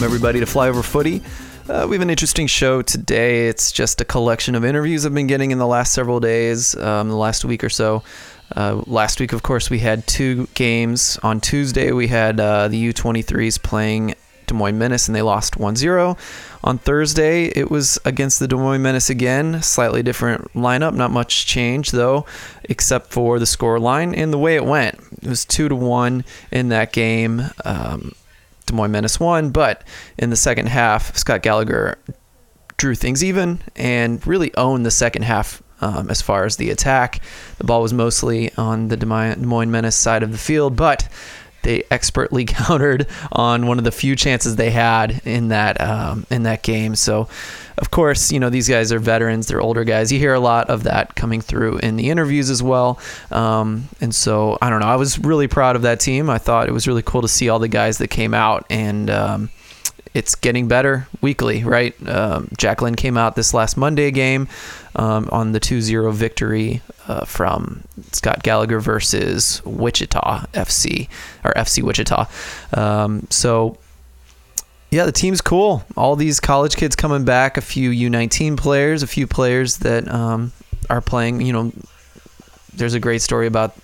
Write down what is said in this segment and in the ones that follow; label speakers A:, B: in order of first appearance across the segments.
A: Welcome, everybody, to Flyover Footy. Uh, we have an interesting show today. It's just a collection of interviews I've been getting in the last several days, um, the last week or so. Uh, last week, of course, we had two games. On Tuesday, we had uh, the U23s playing Des Moines Menace, and they lost 1 0. On Thursday, it was against the Des Moines Menace again. Slightly different lineup, not much change, though, except for the score line and the way it went. It was 2 to 1 in that game. Um, Des Moines won, but in the second half, Scott Gallagher drew things even and really owned the second half um, as far as the attack. The ball was mostly on the Des Moines Menace side of the field, but they expertly countered on one of the few chances they had in that um, in that game. So, of course, you know these guys are veterans; they're older guys. You hear a lot of that coming through in the interviews as well. Um, and so, I don't know. I was really proud of that team. I thought it was really cool to see all the guys that came out and. Um, it's getting better weekly, right? Um, Jacqueline came out this last Monday game um, on the 2 0 victory uh, from Scott Gallagher versus Wichita FC, or FC Wichita. Um, so, yeah, the team's cool. All these college kids coming back, a few U19 players, a few players that um, are playing. You know, there's a great story about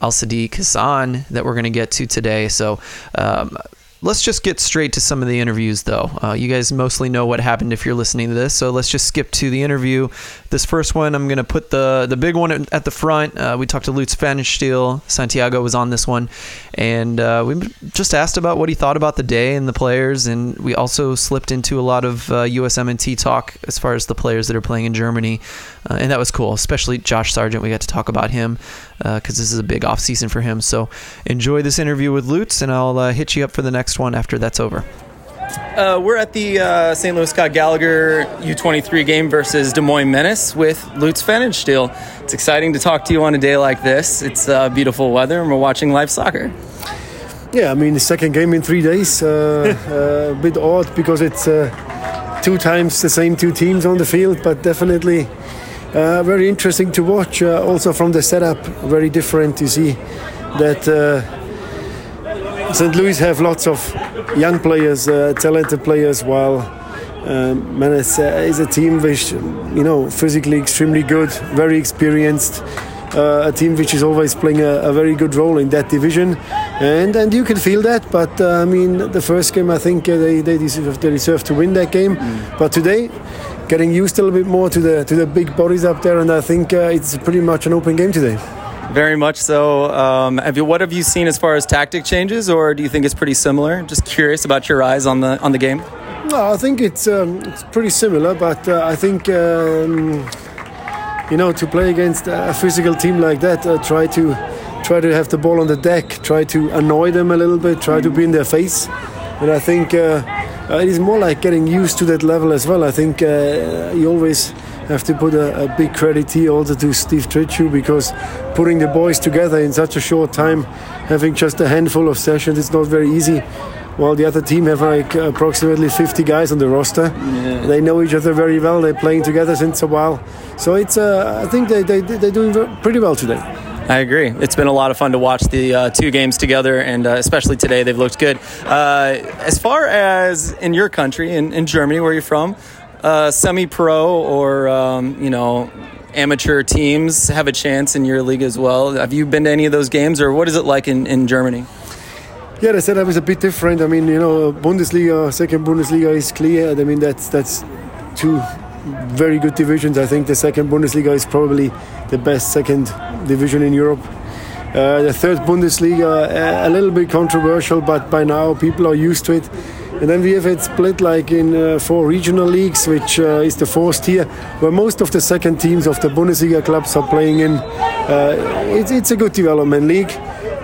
A: Al Sadiq Hassan that we're going to get to today. So, um, Let's just get straight to some of the interviews, though. Uh, you guys mostly know what happened if you're listening to this, so let's just skip to the interview. This first one, I'm going to put the the big one at the front. Uh, we talked to Lutz Pfannenstiel. Santiago was on this one, and uh, we just asked about what he thought about the day and the players, and we also slipped into a lot of uh, USMNT talk as far as the players that are playing in Germany, uh, and that was cool, especially Josh Sargent. We got to talk about him because uh, this is a big off season for him. So enjoy this interview with Lutz, and I'll uh, hit you up for the next one after that's over.
B: Uh, we're at the uh, St. Louis Scott Gallagher U23 game versus Des Moines Menace with Lutz Pfannenstiel. It's exciting to talk to you on a day like this. It's uh, beautiful weather, and we're watching live soccer.
C: Yeah, I mean, the second game in three days. Uh, uh, a bit odd because it's two times the same two teams on the field, but definitely uh, very interesting to watch. Uh, also from the setup, very different. You see that uh, St. Louis have lots of young players, uh, talented players, while um, Menace is a team which, you know, physically extremely good, very experienced. Uh, a team which is always playing a, a, very good role in that division, and and you can feel that. But I mean, the first game, I think they they deserve, they deserve to win that game. Mm. But today, getting used a little bit more to the to the big bodies up there, and I think uh, it's pretty much an open game today.
B: Very much so. Um, have you, what have you seen as far as tactic changes, or do you think it's pretty similar? Just curious about your eyes on the on the game.
C: No, I think it's um, it's pretty similar, but uh, I think. Um, you know, to play against a physical team like that, uh, try to try to have the ball on the deck, try to annoy them a little bit, try to be in their face, and I think uh, uh, it is more like getting used to that level as well. I think uh, you always have to put a, a, big credit here also to Steve Trittschuh because putting the boys together in such a short time, having just a handful of sessions, it's not very easy. While the other team have like approximately 50 guys on the roster, yeah. they know each other very well. They're playing together since a while, so it's. Uh, I think they they they're doing pretty well today.
B: I agree. It's been a lot of fun to watch the uh, two games together, and uh, especially today, they've looked good. Uh, as far as in your country, in, in Germany, where you're from, uh, semi-pro or um, you know amateur teams have a chance in your league as well. Have you been to any of those games, or what is it like in, in Germany?
C: Yeah, the setup is a bit different. I mean, you know, Bundesliga, second Bundesliga is clear. I mean, that's that's two very good divisions. I think the second Bundesliga is probably the best second division in Europe. Uh, the third Bundesliga, uh, a little bit controversial, but by now people are used to it. And then we have it split like in uh, four regional leagues, which uh, is the fourth tier, where most of the second teams of the Bundesliga clubs are playing in. Uh, it's, it's a good development league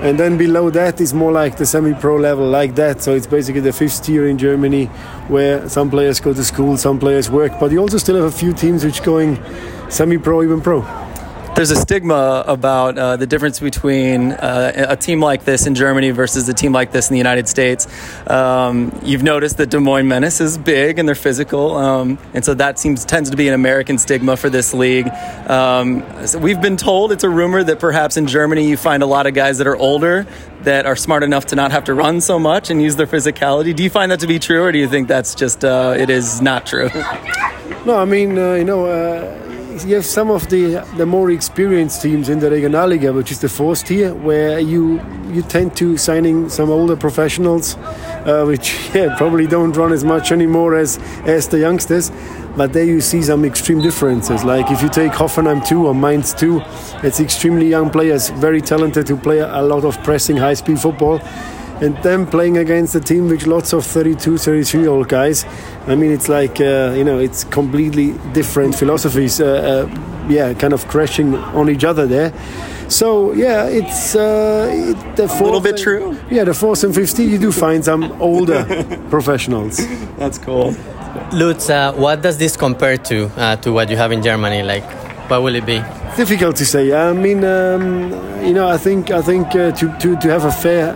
C: and then below that is more like the semi-pro level like that. So it's basically the fifth tier in germany where some players go to school some players work. But you also still have a few teams which going semi-pro even pro
B: there's a stigma about uh, the difference between uh, a team like this in Germany versus a team like this in the United States. Um, you've noticed that Des Moines Menace is big and they're physical, um, and so that seems tends to be an American stigma for this league. Um, so we've been told it's a rumor that perhaps in Germany you find a lot of guys that are older that are smart enough to not have to run so much and use their physicality. Do you find that to be true, or do you think that's just uh, it is not true?
C: No, I mean, uh, you know, uh, you have some of the the more experienced teams in the Regionalliga, which is the fourth tier, where you you tend to signing some older professionals, uh, which yeah, probably don't run as much anymore as as the youngsters. But there you see some extreme differences. Like if you take Hoffenheim 2 or Mainz 2, it's extremely young players, very talented who play a lot of pressing, high speed football and them playing against a team with lots of 32 33 year old guys i mean it's like uh, you know it's completely different philosophies uh, uh, yeah kind of crashing on each other there. So yeah it's uh, it, the
B: a little bit true.
C: Yeah the fourth and 50 you do find some older professionals.
B: That's cool.
D: Lutz uh, what does this compare to uh, to what you have in germany? Like what will it be?
C: Difficult to say. I mean um, you know i think i think to, to, to have a fair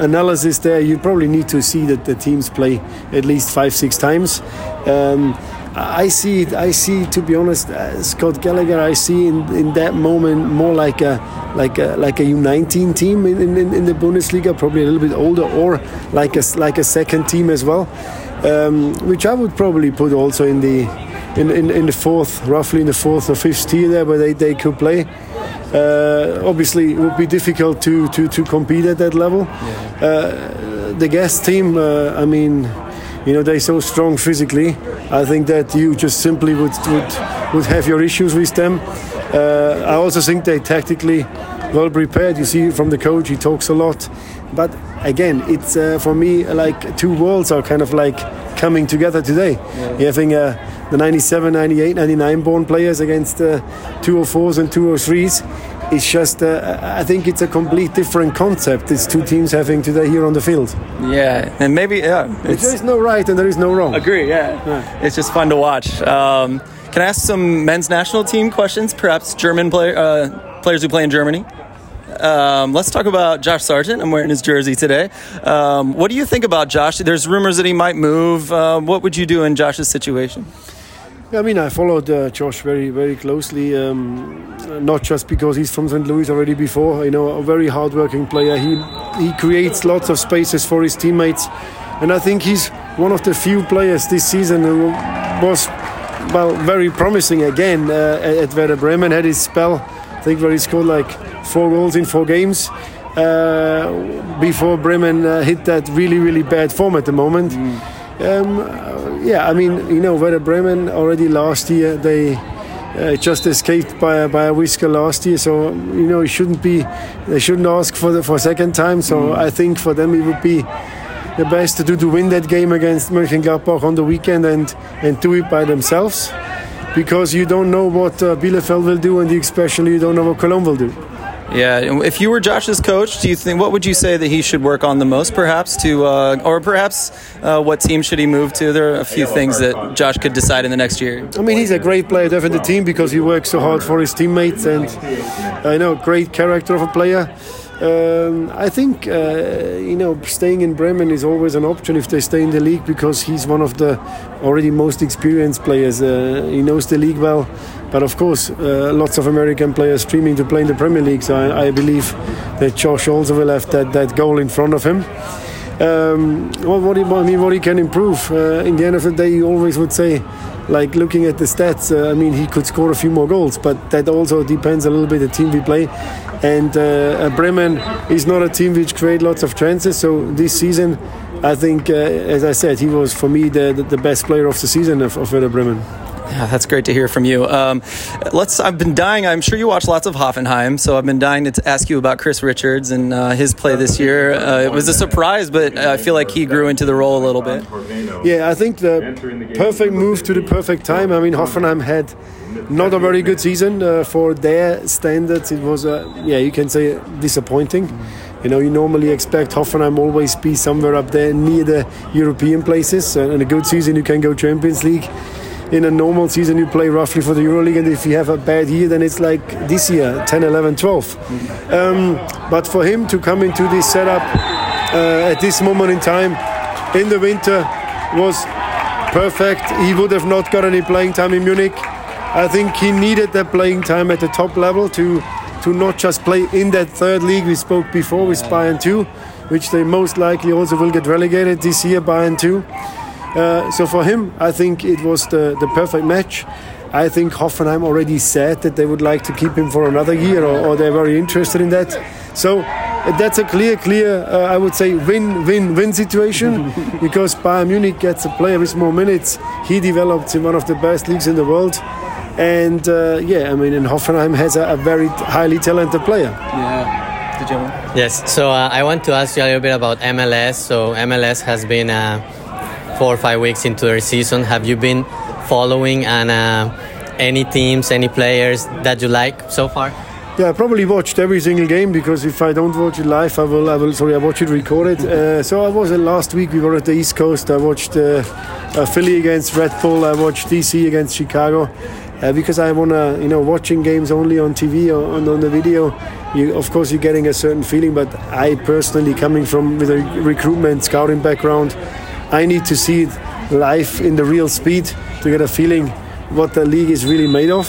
C: analysis there, you probably need to see that the teams play at least five, six times. Um, I see it. I see, to be honest, uh, Scott Gallagher. I see in, in that moment more like a like a like a U19 team in, in, in the Bundesliga, probably a little bit older, or like a like a second team as well, um, which I would probably put also in the in, in, in the fourth, roughly in the fourth or fifth tier there, where they, they could play. Uh, obviously, it would be difficult to, to, to compete at that level. Yeah. Uh, the guest team, uh, I mean, you know, they're so strong physically. I think that you just simply would would, would have your issues with them. Uh, I also think they tactically well prepared. You see from the coach, he talks a lot. But again, it's uh, for me like two worlds are kind of like coming together today. Yeah. You're having uh, the 97, 98, 99 born players against uh, 204s and 203s. It's just, uh, I think it's a complete different concept. These two teams having today here on the field.
B: Yeah, and maybe yeah,
C: there is no right and there is no wrong.
B: Agree. Yeah, yeah. it's just fun to watch. Um, can I ask some men's national team questions? Perhaps German player, uh, players who play in Germany. Um, let's talk about Josh Sargent. I'm wearing his jersey today. Um, what do you think about Josh? There's rumors that he might move. Uh, what would you do in Josh's situation?
C: I mean, I followed uh, Josh very, very closely. Um, not just because he's from St. Louis already before. You know, a very hardworking player. He he creates lots of spaces for his teammates, and I think he's one of the few players this season who was well very promising again uh, at Werder Bremen. Had his spell, I think, where he scored like four goals in four games. Uh, before Bremen uh, hit that really, really bad form at the moment. Mm. Um, yeah, I mean, you know, Werder Bremen already last year they uh, just escaped by by a whisker last year, so you know it shouldn't be they shouldn't ask for the for a second time. So mm. I think for them it would be the best to do to win that game against Mönchengladbach on the weekend and and do it by themselves, because you don't know what uh, Bielefeld will do, and especially you don't know what Cologne will do.
B: Yeah, if you were Josh's coach, do you think what would you say that he should work on the most, perhaps to, uh, or perhaps uh, what team should he move to? There are a few things that Josh could decide in the next year.
C: I mean, he's a great player to have in the team because he works so hard for his teammates, and I know great character of a player. Um, I think uh, you know staying in Bremen is always an option if they stay in the league because he's one of the already most experienced players. Uh, he knows the league well, but of course, uh, lots of American players streaming to play in the Premier League. So I, I believe that Josh also will have that, that goal in front of him. Um, what, what, he, I mean, what he can improve. Uh, in the end of the day, you always would say, like looking at the stats, uh, I mean, he could score a few more goals, but that also depends a little bit the team we play. And uh, Bremen is not a team which create lots of chances. So this season, I think, uh, as I said, he was for me the, the, the best player of the season of, of Werder Bremen.
B: Yeah, that's great to hear from you. Um, let's. I've been dying. I'm sure you watch lots of Hoffenheim, so I've been dying to ask you about Chris Richards and uh, his play this year. Uh, it was a surprise, but I feel like he grew into the role a little bit.
C: Yeah, I think the perfect move to the perfect time. I mean, Hoffenheim had not a very good season uh, for their standards. It was, uh, yeah, you can say disappointing. You know, you normally expect Hoffenheim always be somewhere up there near the European places. and a good season, you can go Champions League in a normal season you play roughly for the EuroLeague, and if you have a bad year, then it's like this year 10, 11, 12. Um, but for him to come into this setup uh, at this moment in time in the winter was perfect. He would have not got any playing time in Munich. I think he needed that playing time at the top level to to not just play in that third league we spoke before with Bayern 2, which they most likely also will get relegated this year, Bayern 2. Uh, so for him, I think it was the, the perfect match. I think Hoffenheim already said that they would like to keep him for another year, or, or they're very interested in that. So uh, that's a clear, clear, uh, I would say, win, win, win situation because Bayern Munich gets a player with more minutes. He developed in one of the best leagues in the world. And uh, yeah, I mean, and Hoffenheim has a, a very highly talented player.
B: Yeah. Did you?
D: Yes. So uh, I want to ask you a little bit about MLS. So MLS has been uh, four or five weeks into their season. Have you been following and uh, any teams, any players that you like so far?
C: Yeah, I probably watched every single game because if I don't watch it live, I will. I will. Sorry, I watch it recorded. Uh, so I was uh, last week. We were at the East Coast. I watched uh, uh, Philly against Red Bull. I watched DC against Chicago. Uh, because I wanna, you know, watching games only on TV or on, on the video. You, of course, you're getting a certain feeling. But I personally, coming from with a recruitment scouting background, I need to see it live in the real speed to get a feeling what the league is really made of.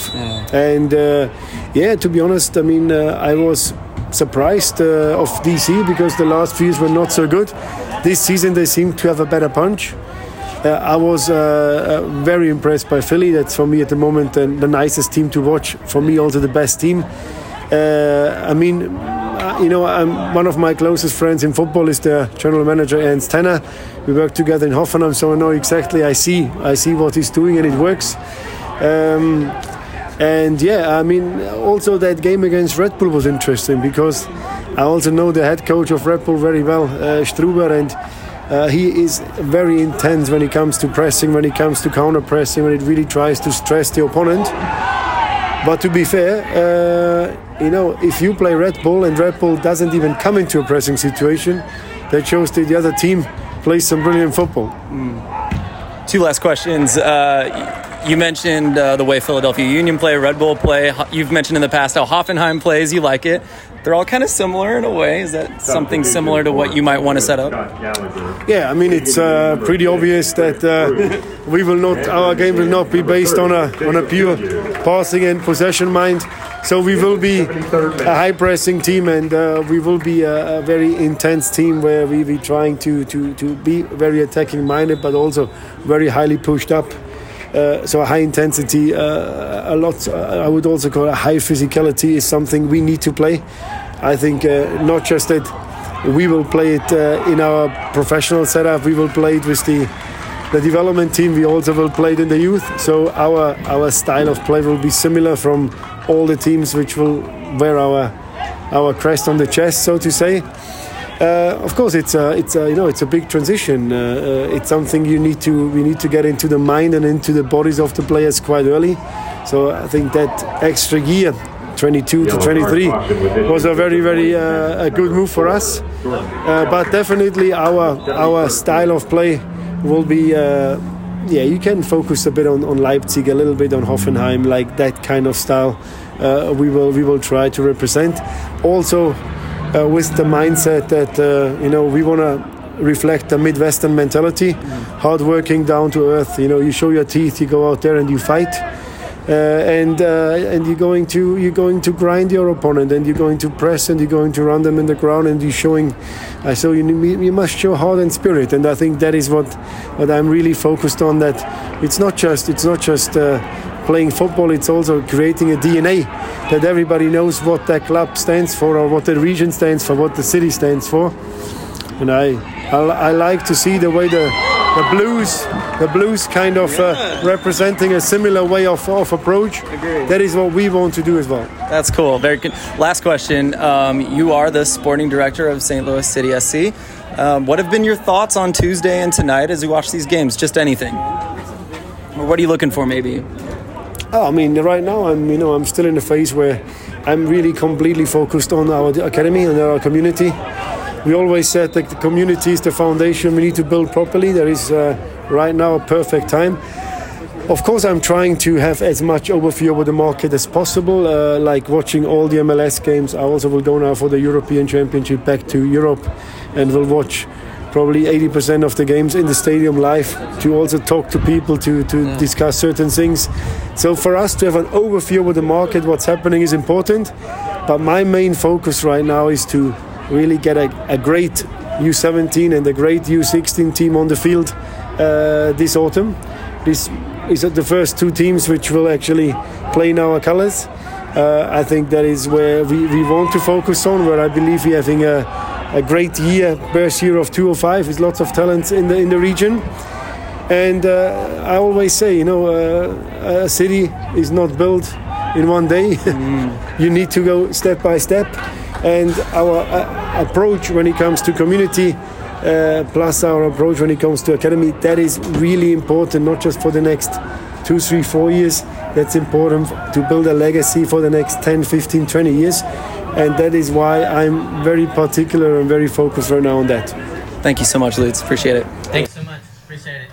C: And uh, yeah, to be honest, I mean, uh, I was surprised uh, of DC because the last few years were not so good. This season they seem to have a better punch. Uh, I was uh, uh, very impressed by Philly. That's for me at the moment the, the nicest team to watch. For me, also the best team. Uh, I mean, you know, I'm, one of my closest friends in football is the general manager Ernst Tanner. We work together in Hoffenheim, so I know exactly. I see, I see what he's doing, and it works. Um, and yeah, I mean, also that game against Red Bull was interesting because I also know the head coach of Red Bull very well, uh, Struber, and uh, he is very intense when it comes to pressing, when it comes to counter pressing, when it really tries to stress the opponent. But to be fair, uh, you know, if you play Red Bull and Red Bull doesn't even come into a pressing situation, that shows that the other team plays some brilliant football.
B: Two last questions. Uh, you mentioned uh, the way Philadelphia Union play, Red Bull play. You've mentioned in the past how Hoffenheim plays. You like it. They're all kind of similar in a way. Is that something similar to what you might want to set up?
C: Yeah, I mean it's uh, pretty obvious that uh, we will not, our game will not be based on a on a pure passing and possession mind. So we will be a high pressing team, and uh, we will be a, a very intense team where we be trying to to to be very attacking minded, but also very highly pushed up. Uh, so a high intensity, uh, a lot. Uh, I would also call it a high physicality is something we need to play. I think uh, not just that we will play it uh, in our professional setup. We will play it with the the development team. We also will play it in the youth. So our our style of play will be similar from all the teams, which will wear our our crest on the chest, so to say. Uh, of course, it's a, it's a, you know it's a big transition. Uh, uh, it's something you need to we need to get into the mind and into the bodies of the players quite early. So I think that extra year, 22 to 23, was a very very uh, a good move for us. Uh, but definitely our our style of play will be. Uh, yeah, you can focus a bit on, on Leipzig, a little bit on Hoffenheim, like that kind of style. Uh, we will we will try to represent. Also, uh, with the mindset that uh, you know we want to reflect the Midwestern mentality, hardworking, down to earth. You know, you show your teeth, you go out there and you fight, uh, and uh, and you're going to you're going to grind your opponent, and you're going to press, and you're going to run them in the ground, and you're showing. Uh, so you you must show heart and spirit, and I think that is what what I'm really focused on. That it's not just it's not just. Uh, playing football, it's also creating a DNA that everybody knows what that club stands for, or what the region stands for, what the city stands for. And I, I, I like to see the way the, the blues, the blues kind of uh, representing a similar way of, of approach. That is what we want to do as well.
B: That's cool. Very good. Last question. Um, you are the sporting director of St. Louis City SC. Um, what have been your thoughts on Tuesday and tonight as you watch these games? Just anything. Or what are you looking for, maybe?
C: Oh, I mean, right now I'm, you know, I'm still in a phase where I'm really completely focused on our academy and our community. We always said that the community is the foundation we need to build properly. There is uh, right now a perfect time. of course, I'm trying to have as much overview over the market as possible, uh, like watching all the MLS games. I also will go now for the European Championship back to Europe and will watch probably 80% of the games in the stadium live to also talk to people to, to yeah. discuss certain things. So for us to have an overview over the market, what's happening is important. But my main focus right now is to really get a, a great U17 and a great U16 team on the field uh, this autumn. This is the first two teams which will actually play in our colours. Uh, I think that is where we, we want to focus on, where I believe we're having a, a great year, best year of 205 with lots of talents in the, in the region. And uh, I always say, you know, uh, a city is not built in one day. Mm. you need to go step by step. And our uh, approach when it comes to community, uh, plus our approach when it comes to academy, that is really important, not just for the next two, three, four years. That's important to build a legacy for the next 10, 15, 20 years. And that is why I'm very particular and very focused right now on that.
B: Thank you so much, Lutz. Appreciate it.
D: Thanks so much. Appreciate it.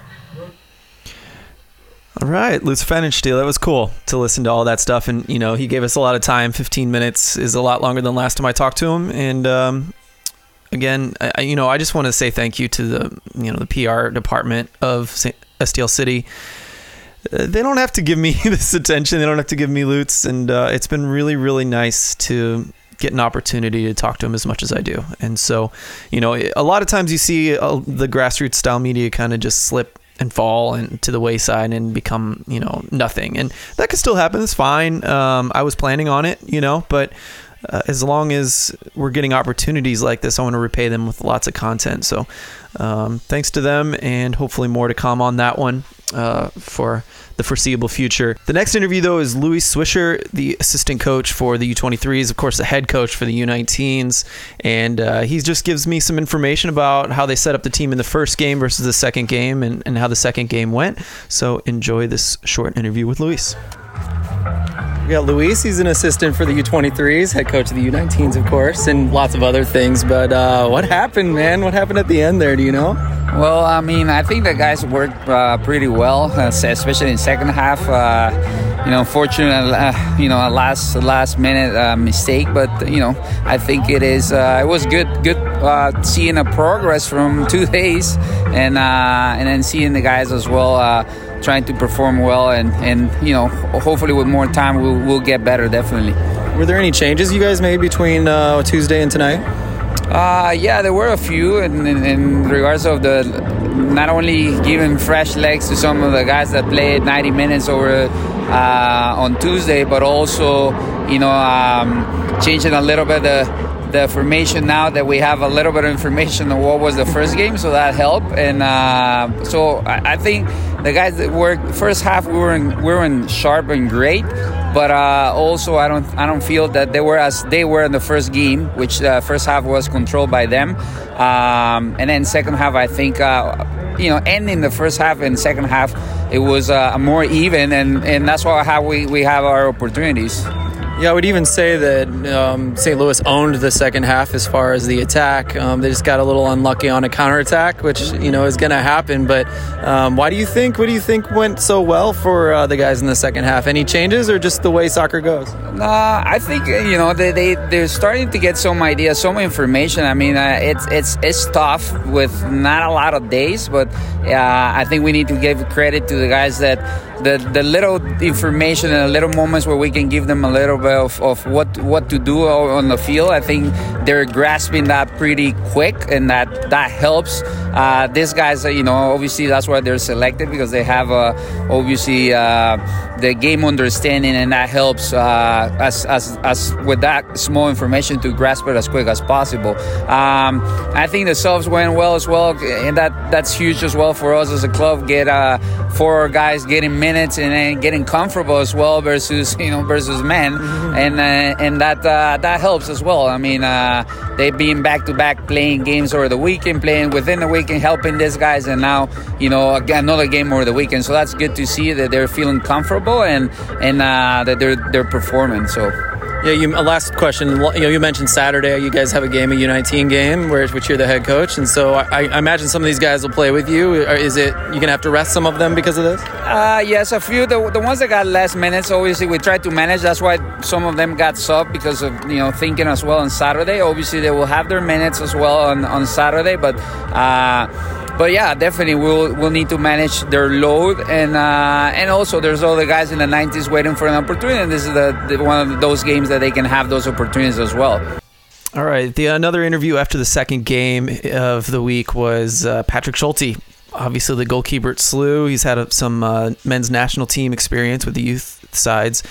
A: All right, Lutz Pfannenstiel. That was cool to listen to all that stuff, and you know he gave us a lot of time. Fifteen minutes is a lot longer than last time I talked to him, and um, again, I, you know, I just want to say thank you to the you know the PR department of STL City. Uh, they don't have to give me this attention. They don't have to give me Lutz, and uh, it's been really, really nice to get an opportunity to talk to him as much as I do. And so, you know, a lot of times you see uh, the grassroots style media kind of just slip and fall and to the wayside and become you know nothing. And that could still happen. It's fine. Um, i was planning on it you know but uh, as long as we're getting opportunities like this i want to repay them with lots of content. So um, thanks to them and hopefully more to come on that one uh, for the foreseeable future. The next interview, though, is Louis Swisher, the assistant coach for the U23s, of course, the head coach for the U19s. And uh, he just gives me some information about how they set up the team in the first game versus the second game and, and how the second game went. So enjoy this short interview with Luis.
B: We got Luis. He's an assistant for the U23s, head coach of the U19s, of course, and lots of other things. But uh, what happened, man? What happened at the end there? Do you know?
E: Well, I mean, I think the guys worked uh, pretty well, uh, especially in second half. Uh, you know, fortunate, uh, you know, a last last minute uh, mistake, but you know, I think it is. it was good, good seeing a progress from two days, and and then seeing the guys as well trying to perform well, and, and you know, hopefully with more time we'll, we'll get better. Definitely.
B: Were there any changes you guys made between uh, Tuesday and tonight?
E: Uh, yeah, there were a few in, in, in, regards of the not only giving fresh legs to some of the guys that played 90 minutes over uh, on Tuesday, but also you know um, changing a little bit the the formation now that we have a little bit of information on what was the first game, so that helped. And uh, so I, I, think the guys that worked first half we were in, we were in sharp and great, but uh, also I don't I don't feel that they were as they were in the first game, which the uh, first half was controlled by them, um, and then second half I think. Uh, you know, ending the first half and second half, it was uh, more even, and, and that's why how we, we have our opportunities.
B: Yeah, I would even say that um, St. Louis owned the second half as far as the attack. Um, they just got a little unlucky on a counterattack, which you know is going to happen. But um, why do you think? What do you think went so well for uh, the guys in the second half? Any changes, or just the way soccer goes?
E: Uh, I think you know they they they're starting to get some ideas, some information. I mean, uh, it's it's it's tough with not a lot of days, but uh, I think we need to give credit to the guys that the the little information and the little moments where we can give them a little bit of, of what what to do on the field. I think they're grasping that pretty quick, and that that helps. Uh, these guys, you know, obviously that's why they're selected because they have uh, obviously uh, the game understanding, and that helps uh, as, as as with that small information to grasp it as quick as possible. Um, I think the subs went well as well, and that that's huge as well for us as a club. Get uh, four guys getting minutes and, and getting comfortable as well versus you know versus men, mm-hmm. and uh, and that that helps as well. I mean, they've been back to back playing games over the weekend, playing within the weekend, helping these guys, and now you know another game over the weekend. So that's good to see that they're feeling comfortable and and uh, that they're they're performing. So
B: Yeah, you, last question. You know, you mentioned Saturday. You guys have a game, a U19 game, where which you're the head coach, and so I, I imagine some of these guys will play with you. Is it you're gonna have to rest some of them because of this?
E: Uh, yes, a few. The, the ones that got less minutes, obviously, we tried to manage. That's why some of them got sub because of you know thinking as well on Saturday. Obviously, they will have their minutes as well on on Saturday, but. Uh, but yeah, definitely we'll we'll need to manage their load and uh, and also there's all the guys in the 90s waiting for an opportunity. And this is the, the one of those games that they can have those opportunities as well.
A: All right. The another interview after the second game of the week was uh, Patrick Schulte. Obviously, the goalkeeper at. He's had some uh, men's national team experience with the youth sides,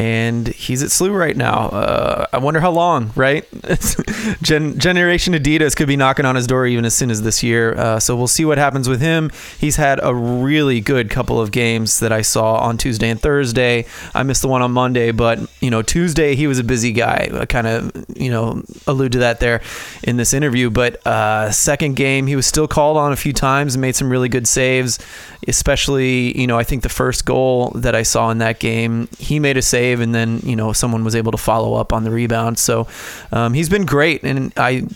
A: and he's at SLU right now. Uh, I wonder how long, right? Gen- Generation Adidas could be knocking on his door even as soon as this year. Uh, so we'll see what happens with him. He's had a really good couple of games that I saw on Tuesday and Thursday. I missed the one on Monday, but you know Tuesday he was a busy guy. I kind of you know allude to that there in this interview. But uh, second game he was still called on a few times and made some really good saves, especially you know I think the first goal that I saw in that game he made a save save, and then you know someone was able to follow up on the rebound. So um, he's been great, and I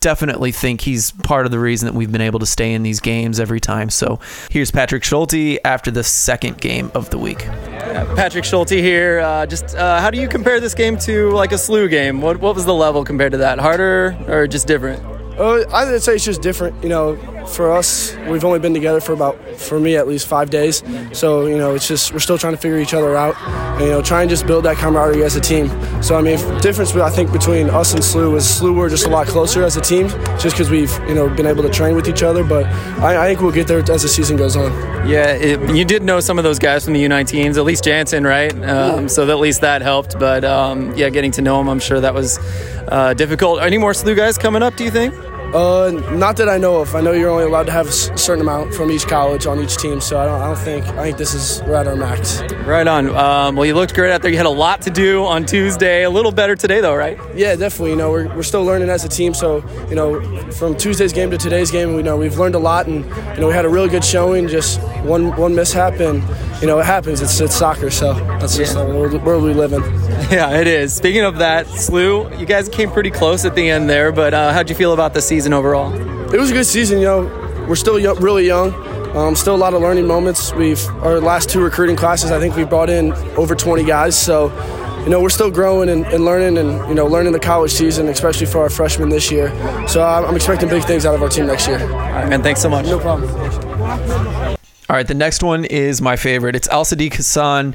A: definitely think he's part of the reason that we've been able to stay in these games every time. So here's Patrick Schulte after the second game of the week.
B: Patrick Schulte here. Uh, just uh, how do you compare this game to like a SLU game? What what was the level compared to that? Harder or just different?
F: Uh, I'd say it's just different. You know, for us, we've only been together for about, for me at least, five days. So you know, it's just we're still trying to figure each other out. And, you know, try and just build that camaraderie as a team. So I mean, difference I think between us and SLU is SLU we're just a lot closer as a team, just because we've you know been able to train with each other. But I, I think we'll get there as the season goes on.
B: Yeah, it, you did know some of those guys from the U19s, at least Jansen, right? Um, so at least that helped. But um, yeah, getting to know him, I'm sure that was uh, difficult. Any more SLU guys coming up? Do you think?
F: Uh, not that I know of. I know you're only allowed to have a certain amount from each college on each team, so I don't, I don't think I think this is we're at our max.
B: Right on. Um, well, you looked great out there. You had a lot to do on Tuesday. A little better today, though, right?
F: Yeah, definitely. You know, we're, we're still learning as a team. So you know, from Tuesday's game to today's game, we know we've learned a lot, and you know, we had a really good showing. Just one one mishap, and you know, it happens. It's it's soccer, so that's just the world, world we live in.
B: Yeah, it is. Speaking of that, SLU, you guys came pretty close at the end there, but uh, how'd you feel about the season overall?
F: It was a good season. You know, we're still really young. Um, still a lot of learning moments. We've our last two recruiting classes. I think we brought in over 20 guys. So, you know, we're still growing and, and, learning, and you know, learning the college season, especially for our freshmen this year. So I'm, I'm expecting big things out of our team next year. All
B: right, man. Thanks so much.
F: No problem.
A: All right, the next one is my favorite. It's Al Sadiq Hassan.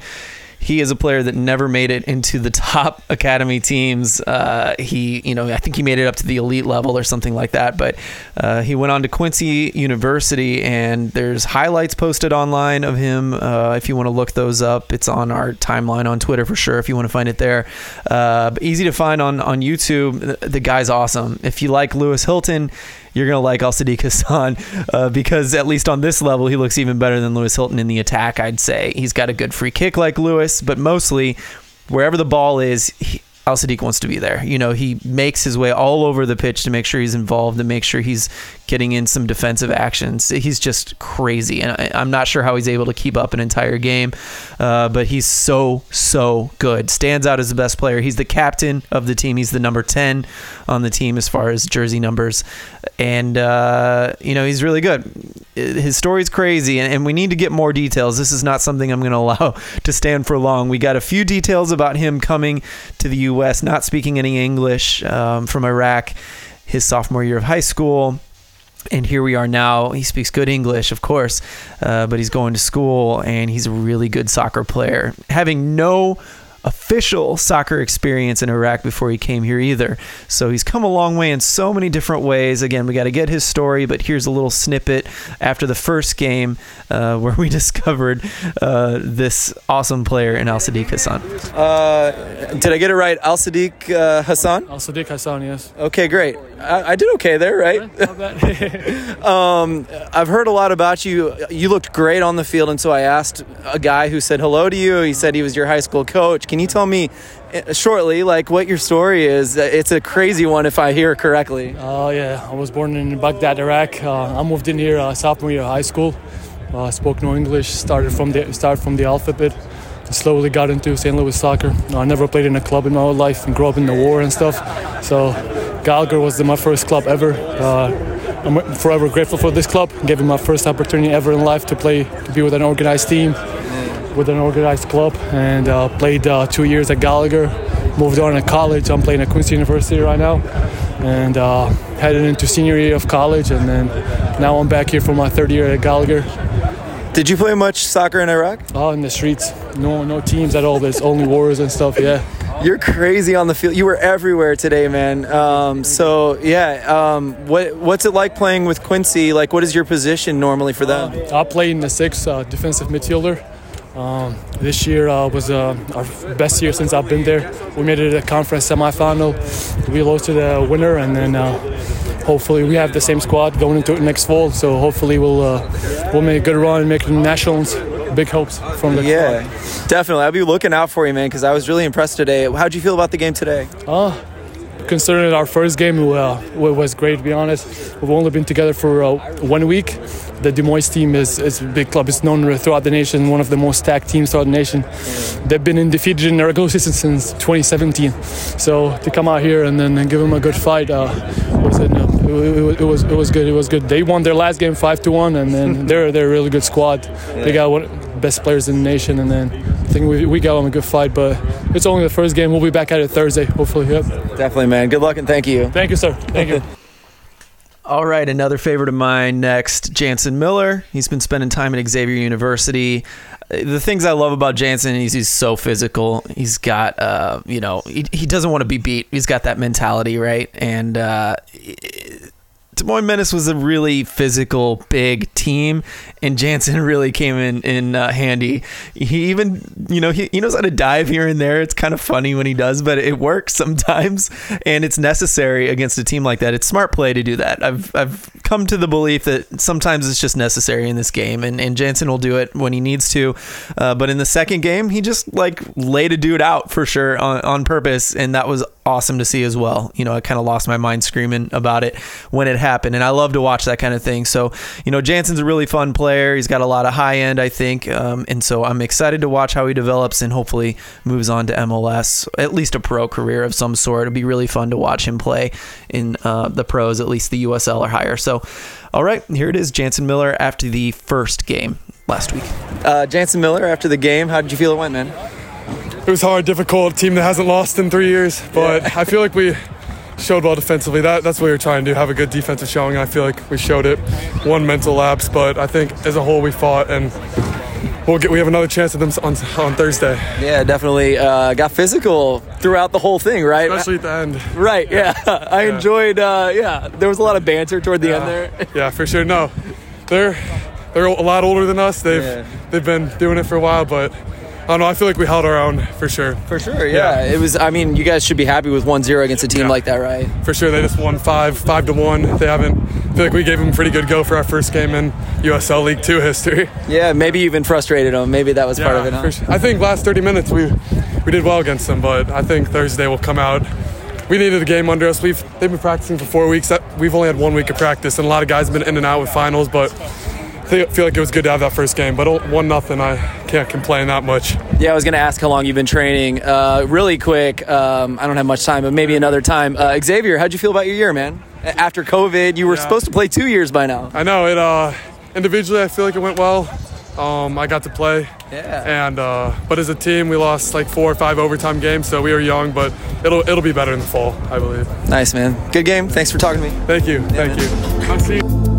A: He is a player that never made it into the top academy teams. Uh, he, you know, I think he made it up to the elite level or something like that. But uh, he went on to Quincy University, and there's highlights posted online of him. Uh, if you want to look those up, it's on our timeline on Twitter for sure. If you want to find it there, uh, easy to find on on YouTube. The, the guy's awesome. If you like Lewis Hilton you're gonna like Al Sadiq Hassan uh, because at least on this level, he looks even better than Lewis Hilton in the attack. I'd say he's got a good free kick like Lewis, but mostly wherever the ball is, he, Al Sadiq wants to be there. You know, he makes his way all over the pitch to make sure he's involved and make sure he's getting in some defensive actions. He's just crazy, and I, am not sure how he's able to keep up an entire game, uh, but he's so so good. Stands out as the best player. He's the captain of the team. He's the number ten on the team as far as jersey numbers, and uh, you know he's really good. His story's crazy, and, and we need to get more details. This is not something I'm going to allow to stand for long. We got a few details about him coming to the U.S., not speaking any English um, from Iraq, his sophomore year of high school and here we are now. He speaks good English, of course, uh, but he's going to school and he's a really good soccer player. Having no official soccer experience in Iraq before he came here either. So he's come a long way in so many different ways. Again, we got to get his story, but here's a little snippet after the first game uh, where we discovered uh, this awesome player in Al Sadiq Hassan.
B: Uh, did I get it right? Al Sadiq uh, Hassan?
G: Al Sadiq Hassan, yes.
B: Okay, great. I, I did okay there, right? um, I've heard a lot about you. You looked great on the field, and so I asked a guy who said hello to you. He said he was your high school coach. Can you tell me uh, shortly, like what your story is? It's a crazy one, if I hear correctly.
G: Oh uh, yeah, I was born in Baghdad, Iraq. Uh, I moved in here uh, sophomore year of high school. Uh, spoke no English. Started from the start from the alphabet. slowly got into St. Louis soccer. I never played in a club in my whole life and grew up in the war and stuff. So Gallagher was the, my first club ever. Uh, I'm forever grateful for this club. Gave me my first opportunity ever in life to play, to be with an organized team, with an organized club, and uh, played uh, two years at Gallagher. Moved on to college. I'm playing at Quincy University right now, and uh, headed into senior year of college, and then now I'm back here for my third year at Gallagher.
B: Did you play much soccer in Iraq?
G: Oh, in the streets. No, no teams at all. There's only wars and stuff. Yeah.
B: You're crazy on the field. You were everywhere today, man. Um, so yeah, um, what what's it like playing with Quincy? Like, what is your position normally for them?
G: I play in the six uh, defensive midfielder. Um, this year uh, was uh, our best year since I've been there. We made it to the conference semifinal. We lost to the winner, and then uh, hopefully we have the same squad going into next fall. So hopefully we'll uh, we'll make a good run and make the nationals. Big hopes from the
B: Yeah,
G: squad.
B: definitely. I'll be looking out for you, man, because I was really impressed today. How'd you feel about the game today?
G: Uh, considering our first game uh, was great, to be honest. We've only been together for uh, one week. The Des Moines team is, is a big club. It's known throughout the nation, one of the most stacked teams throughout the nation. They've been undefeated in their regular season since 2017. So to come out here and then and give them a good fight uh, was it, it, it, was it was good. It was good. They won their last game five to one, and then they're they're a really good squad. They got one best players in the nation, and then I think we, we got them a good fight. But it's only the first game. We'll be back at it Thursday, hopefully. Yep.
B: Definitely, man. Good luck and thank you.
G: Thank you, sir. Thank you.
A: All right, another favorite of mine next, Jansen Miller. He's been spending time at Xavier University. Uh, The things I love about Jansen is he's so physical. He's got, uh, you know, he, he doesn't want to be beat. He's got that mentality, right? And uh, Des Moines Menace was a really physical, big team, and Jansen really came in in uh, handy. He even, you know, he, he knows how to dive here and there. It's kind of funny when he does, but it works sometimes, and it's necessary against a team like that. It's smart play to do that. I've I've come to the belief that sometimes it's just necessary in this game, and and Jansen will do it when he needs to. Uh, but in the second game, he just like laid a dude out for sure on, on purpose, and that was awesome to see as well. You know, I kind of lost my mind screaming about it when it happened, and I love to watch that kind of thing. So, you know, Jansen's a really fun player. He's got a lot of high end, I think, um, and so I'm excited to watch how he develops and hopefully moves on to MLS, at least a pro career of some sort. It'd be really fun to watch him play in uh, the pros, at least the USL or higher. So, all right, here it is, Jansen Miller after the first game last week.
B: Uh, Jansen Miller, after the game, how did you feel it went, man?
H: It was hard, difficult. Team that hasn't lost in three years, but I feel like we showed well defensively. That that's what we were trying to do, have a good defensive showing. I feel like we showed it. One mental lapse, but I think as a whole we fought, and we'll get we have another chance at them on on Thursday,
B: Yeah, definitely uh, got physical throughout the whole thing, right?
H: especially at the end.
B: Right, yeah. I enjoyed, uh, yeah, there was a lot of banter toward the end there.
H: Yeah, for sure. No, they're they're a lot older than us. They've
B: Yeah.
H: they've been doing it for a while, but I don't know. I feel like we held our own for sure.
B: For sure, yeah. It was, I mean, you guys should be happy with 1 0 against a team
H: Yeah.
B: like that, right?
H: For sure, they just won five five to one. They haven't. I feel like we gave them a pretty good go for our first game in USL League Two history.
B: Yeah, maybe you even frustrated them. Maybe that was part of it, huh?
H: sure. I think last 30 minutes we we did well against them, but I think Thursday will come out. We needed a game under us. We've they've been practicing for four weeks. We've only had one week of practice, and a lot of guys have been in and out with finals. But I feel like it was good to have that first game. But one nothing, I can't complain that much.
B: Yeah, I was going to ask how long you've been training. Uh, really quick, um, I don't have much time, but maybe another time. Uh, Xavier, how'd you feel about your year, man? After COVID, you were
H: Yeah.
B: supposed to play two years by now.
H: I know it. Uh, individually, I feel like it went well. Um, I got to play,
B: Yeah.
H: and uh, but as a team, we lost like four or five overtime games, so we were young. But it'll it'll be better in the fall, I believe.
B: Nice, man. Good game. Thanks for talking to me.
H: Thank you, thank
B: man.
H: you. I'll see you.